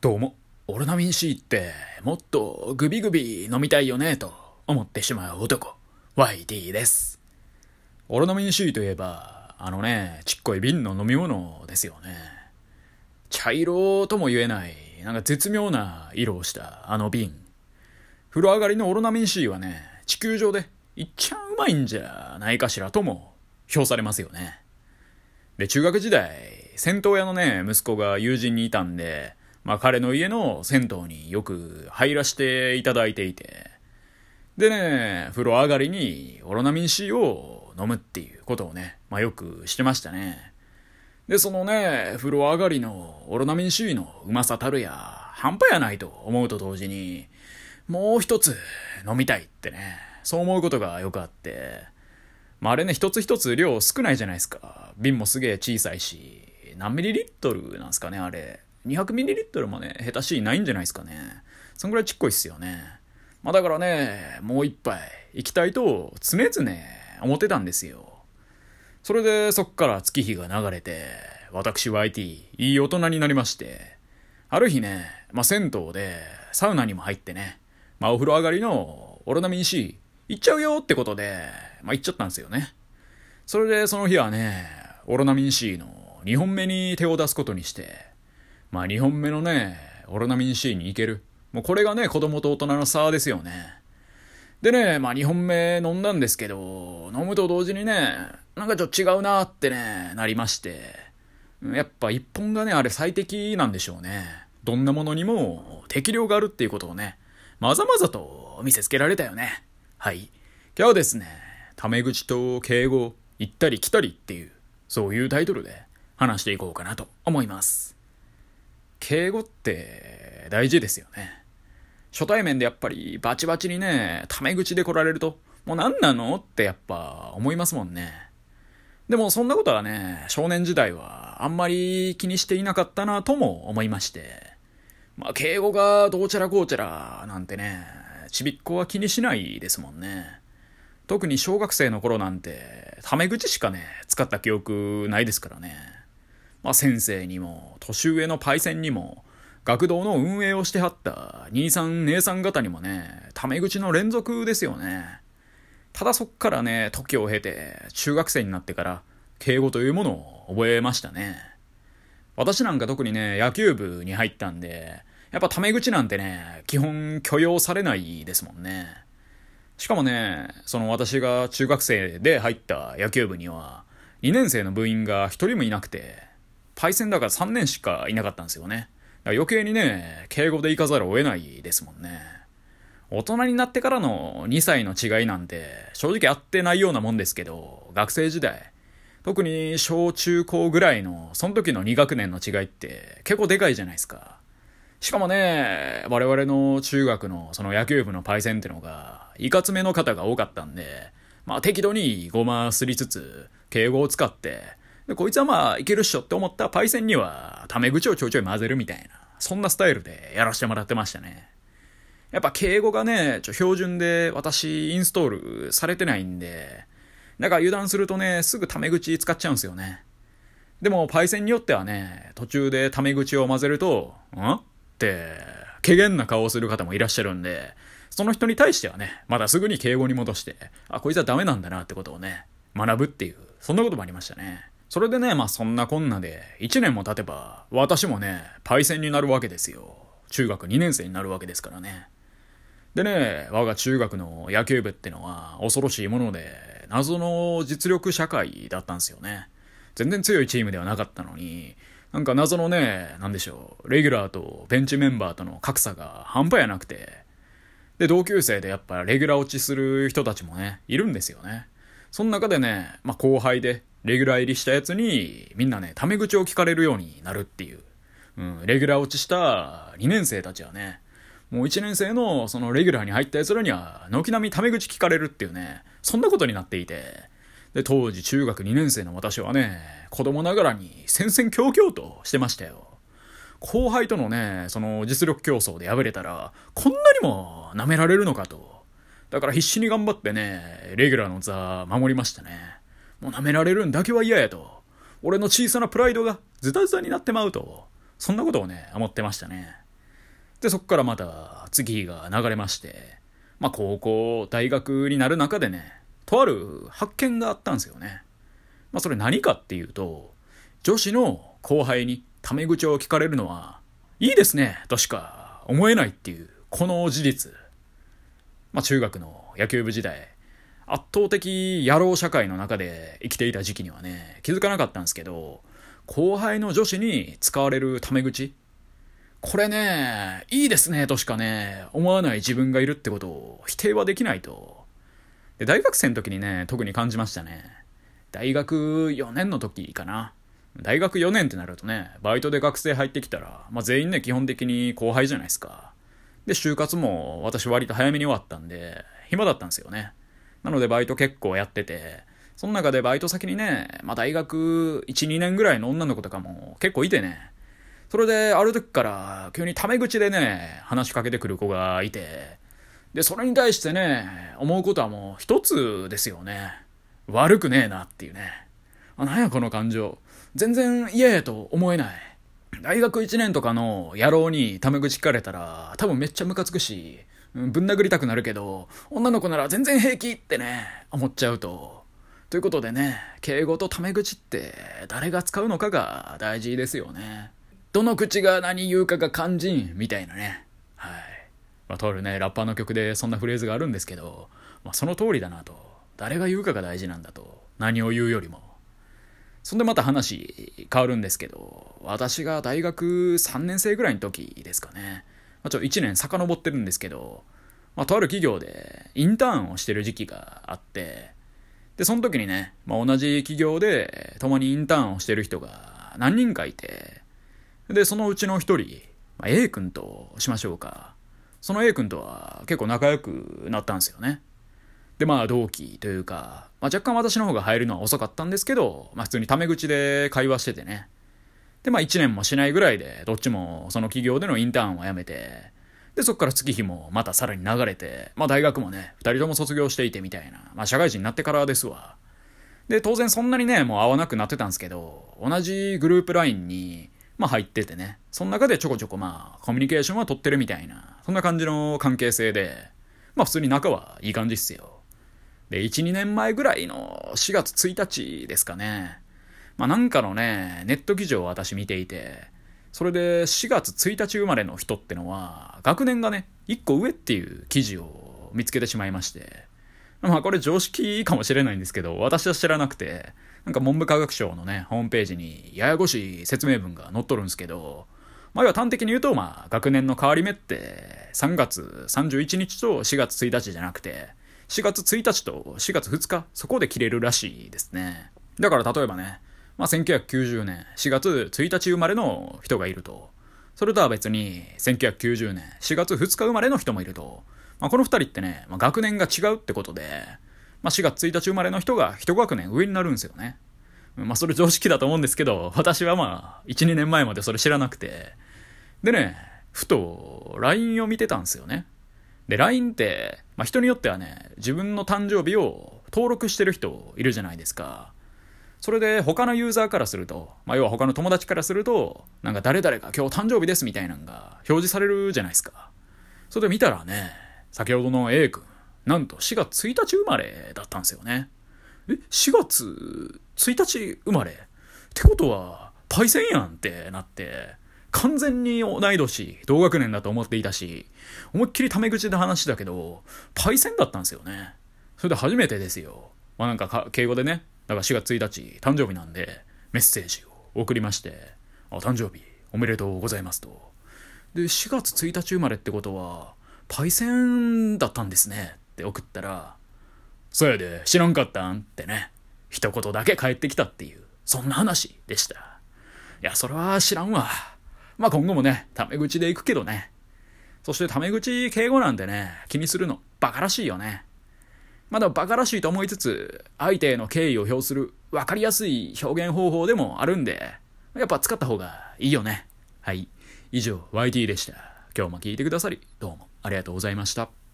どうも、オロナミン C ってもっとグビグビ飲みたいよねと思ってしまう男、YT です。オロナミン C といえば、あのね、ちっこい瓶の飲み物ですよね。茶色とも言えない、なんか絶妙な色をしたあの瓶。風呂上がりのオロナミン C はね、地球上でいっちゃうまいんじゃないかしらとも評されますよね。で、中学時代、銭湯屋のね、息子が友人にいたんで、まあ彼の家の銭湯によく入らせていただいていて、でね、風呂上がりにオロナミン C を飲むっていうことをね、まあよくしてましたね。で、そのね、風呂上がりのオロナミン C のうまさたるや、半端やないと思うと同時に、もう一つ飲みたいってね、そう思うことがよくあって、まああれね、一つ一つ量少ないじゃないですか。瓶もすげえ小さいし、何ミリリットルなんですかね、あれ。200ミリリットルもね、下手しいないんじゃないですかね。そんぐらいちっこいっすよね。まあだからね、もう一杯行きたいと常々思ってたんですよ。それでそっから月日が流れて、私は IT、いい大人になりまして、ある日ね、まあ銭湯でサウナにも入ってね、まあお風呂上がりのオロナミン C 行っちゃうよってことで、まあ行っちゃったんですよね。それでその日はね、オロナミン C の2本目に手を出すことにして、まあ2本目のね、オロナミン C に行ける。もうこれがね、子供と大人の差ですよね。でね、まあ2本目飲んだんですけど、飲むと同時にね、なんかちょっと違うなってね、なりまして。やっぱ1本がね、あれ最適なんでしょうね。どんなものにも適量があるっていうことをね、まざまざと見せつけられたよね。はい。今日はですね、タメ口と敬語、行ったり来たりっていう、そういうタイトルで話していこうかなと思います。敬語って大事ですよね。初対面でやっぱりバチバチにね、タメ口で来られると、もう何なのってやっぱ思いますもんね。でもそんなことはね、少年時代はあんまり気にしていなかったなとも思いまして。まあ敬語がどうちゃらこうちゃらなんてね、ちびっこは気にしないですもんね。特に小学生の頃なんて、タメ口しかね、使った記憶ないですからね。まあ先生にも、年上のパイセンにも、学童の運営をしてはった兄さん姉さん方にもね、タメ口の連続ですよね。ただそっからね、時を経て、中学生になってから、敬語というものを覚えましたね。私なんか特にね、野球部に入ったんで、やっぱタメ口なんてね、基本許容されないですもんね。しかもね、その私が中学生で入った野球部には、2年生の部員が1人もいなくて、パイセンだから3年しかいなかったんですよね。だから余計にね、敬語で行かざるを得ないですもんね。大人になってからの2歳の違いなんて、正直あってないようなもんですけど、学生時代、特に小中高ぐらいの、その時の2学年の違いって結構でかいじゃないですか。しかもね、我々の中学のその野球部のパイセンってのが、いかつめの方が多かったんで、まあ適度にごますりつつ、敬語を使って、でこいつはまあいけるっしょって思ったパイセンには、タメ口をちょいちょい混ぜるみたいな、そんなスタイルでやらせてもらってましたね。やっぱ敬語がね、ちょ標準で私インストールされてないんで、だか油断するとね、すぐタメ口使っちゃうんすよね。でも、パイセンによってはね、途中でタメ口を混ぜると、ん？って、怪げな顔をする方もいらっしゃるんで、その人に対してはね、まだすぐに敬語に戻して、あ、こいつはダメなんだなってことをね、学ぶっていう、そんなこともありましたね。それでね、まあそんなこんなで、1年も経てば、私もね、パイセンになるわけですよ。中学2年生になるわけですからね。でね、我が中学の野球部ってのは恐ろしいもので、謎の実力社会だったんですよね。全然強いチームではなかったのに、なんか謎のね、なんでしょう、レギュラーとベンチメンバーとの格差が半端やなくて、で、同級生でやっぱレギュラー落ちする人たちもね、いるんですよね。その中でね、まあ後輩でレギュラー入りしたやつに、みんなね、タメ口を聞かれるようになるっていう。うん、レギュラー落ちした2年生たちはね、もう1年生のそのレギュラーに入った奴らには、軒並みタメ口聞かれるっていうね、そんなことになっていて、で、当時中学2年生の私はね、子供ながらに戦々恐々としてましたよ。後輩とのね、その実力競争で敗れたら、こんなにも舐められるのかと。だから必死に頑張ってね、レギュラーの座守りましたね。もう舐められるんだけは嫌やと。俺の小さなプライドがズタズタになってまうと。そんなことをね、思ってましたね。で、そこからまた月日が流れまして、まあ高校、大学になる中でね、とある発見があったんですよね。まあそれ何かっていうと、女子の後輩にタメ口を聞かれるのは、いいですね、としか思えないっていう、この事実。まあ中学の野球部時代、圧倒的野郎社会の中で生きていた時期にはね、気づかなかったんですけど、後輩の女子に使われるタメ口これね、いいですねとしかね、思わない自分がいるってことを否定はできないと。で、大学生の時にね、特に感じましたね。大学4年の時かな。大学4年ってなるとね、バイトで学生入ってきたら、まあ全員ね、基本的に後輩じゃないですか。で、就活も私割と早めに終わったんで、暇だったんですよね。なのでバイト結構やってて、その中でバイト先にね、まあ大学1、2年ぐらいの女の子とかも結構いてね、それで、ある時から急にタメ口でね、話しかけてくる子がいて、で、それに対してね、思うことはもう一つですよね。悪くねえなっていうね。あ、なんやこの感情。全然嫌やと思えない。大学1年とかの野郎にタメ口聞かれたら、多分めっちゃムカつくし、ぶん殴りたくなるけど、女の子なら全然平気ってね、思っちゃうと。ということでね、敬語とタメ口って誰が使うのかが大事ですよね。どの口が何言うかが肝心みたいなね。はい。まあ、とあるね、ラッパーの曲でそんなフレーズがあるんですけど、まあ、その通りだなと。誰が言うかが大事なんだと。何を言うよりも。そんでまた話変わるんですけど、私が大学3年生ぐらいの時ですかね。まあ、ちょ、1年遡ってるんですけど、まあ、とある企業でインターンをしてる時期があって、で、その時にね、まあ、同じ企業で共にインターンをしてる人が何人かいて、で、そのうちの一人、まあ、A 君としましょうか。その A 君とは結構仲良くなったんですよね。で、まあ同期というか、まあ、若干私の方が入るのは遅かったんですけど、まあ普通にタメ口で会話しててね。で、まあ1年もしないぐらいで、どっちもその企業でのインターンを辞めて、で、そっから月日もまたさらに流れて、まあ大学もね、二人とも卒業していてみたいな、まあ社会人になってからですわ。で、当然そんなにね、もう会わなくなってたんですけど、同じグループ LINE に、まあ入っててね、その中でちょこちょこまあコミュニケーションは取ってるみたいな、そんな感じの関係性で、まあ普通に仲はいい感じっすよ。で、1、2年前ぐらいの4月1日ですかね。まあなんかのね、ネット記事を私見ていて、それで4月1日生まれの人ってのは、学年がね、1個上っていう記事を見つけてしまいまして、まあこれ常識かもしれないんですけど、私は知らなくて、なんか文部科学省のね、ホームページにややこしい説明文が載っとるんですけど、まあ、要は端的に言うと、まあ、学年の変わり目って、3月31日と4月1日じゃなくて、4月1日と4月2日、そこで切れるらしいですね。だから例えばね、まあ、1990年4月1日生まれの人がいると。それとは別に、1990年4月2日生まれの人もいると。まあ、この2人ってね、まあ、学年が違うってことで、まあ、4月1日生まれの人が1学年上になるんですよね。まあ、それ常識だと思うんですけど、私はまあ、1、2年前までそれ知らなくて。でね、ふと LINE を見てたんですよね。で、LINE って、まあ、人によってはね、自分の誕生日を登録してる人いるじゃないですか。それで他のユーザーからすると、まあ、要は他の友達からすると、なんか誰々が今日誕生日ですみたいなのが表示されるじゃないですか。それで見たらね、先ほどの A 君、なんと4月1日生まれだったんですよね。え、4月1日生まれ？ってことは、パイセンやんってなって、完全に同い年、同学年だと思っていたし、思いっきりタメ口で話したけど、パイセンだったんですよね。それで初めてですよ。まあなんか敬語でね、だから4月1日、誕生日なんで、メッセージを送りまして、あ、誕生日、おめでとうございますと。で、4月1日生まれってことは、パイセンだったんですね。って送ったら、そやで知らんかったんってね、一言だけ帰ってきたっていう、そんな話でした。いや、それは知らんわ。まあ今後もね、タメ口で行くけどね。そしてタメ口敬語なんてね、気にするのバカらしいよね。まだバカらしいと思いつつ、相手への敬意を表する分かりやすい表現方法でもあるんで、やっぱ使った方がいいよね。はい。以上、YT でした。今日も聞いてくださり、どうもありがとうございました。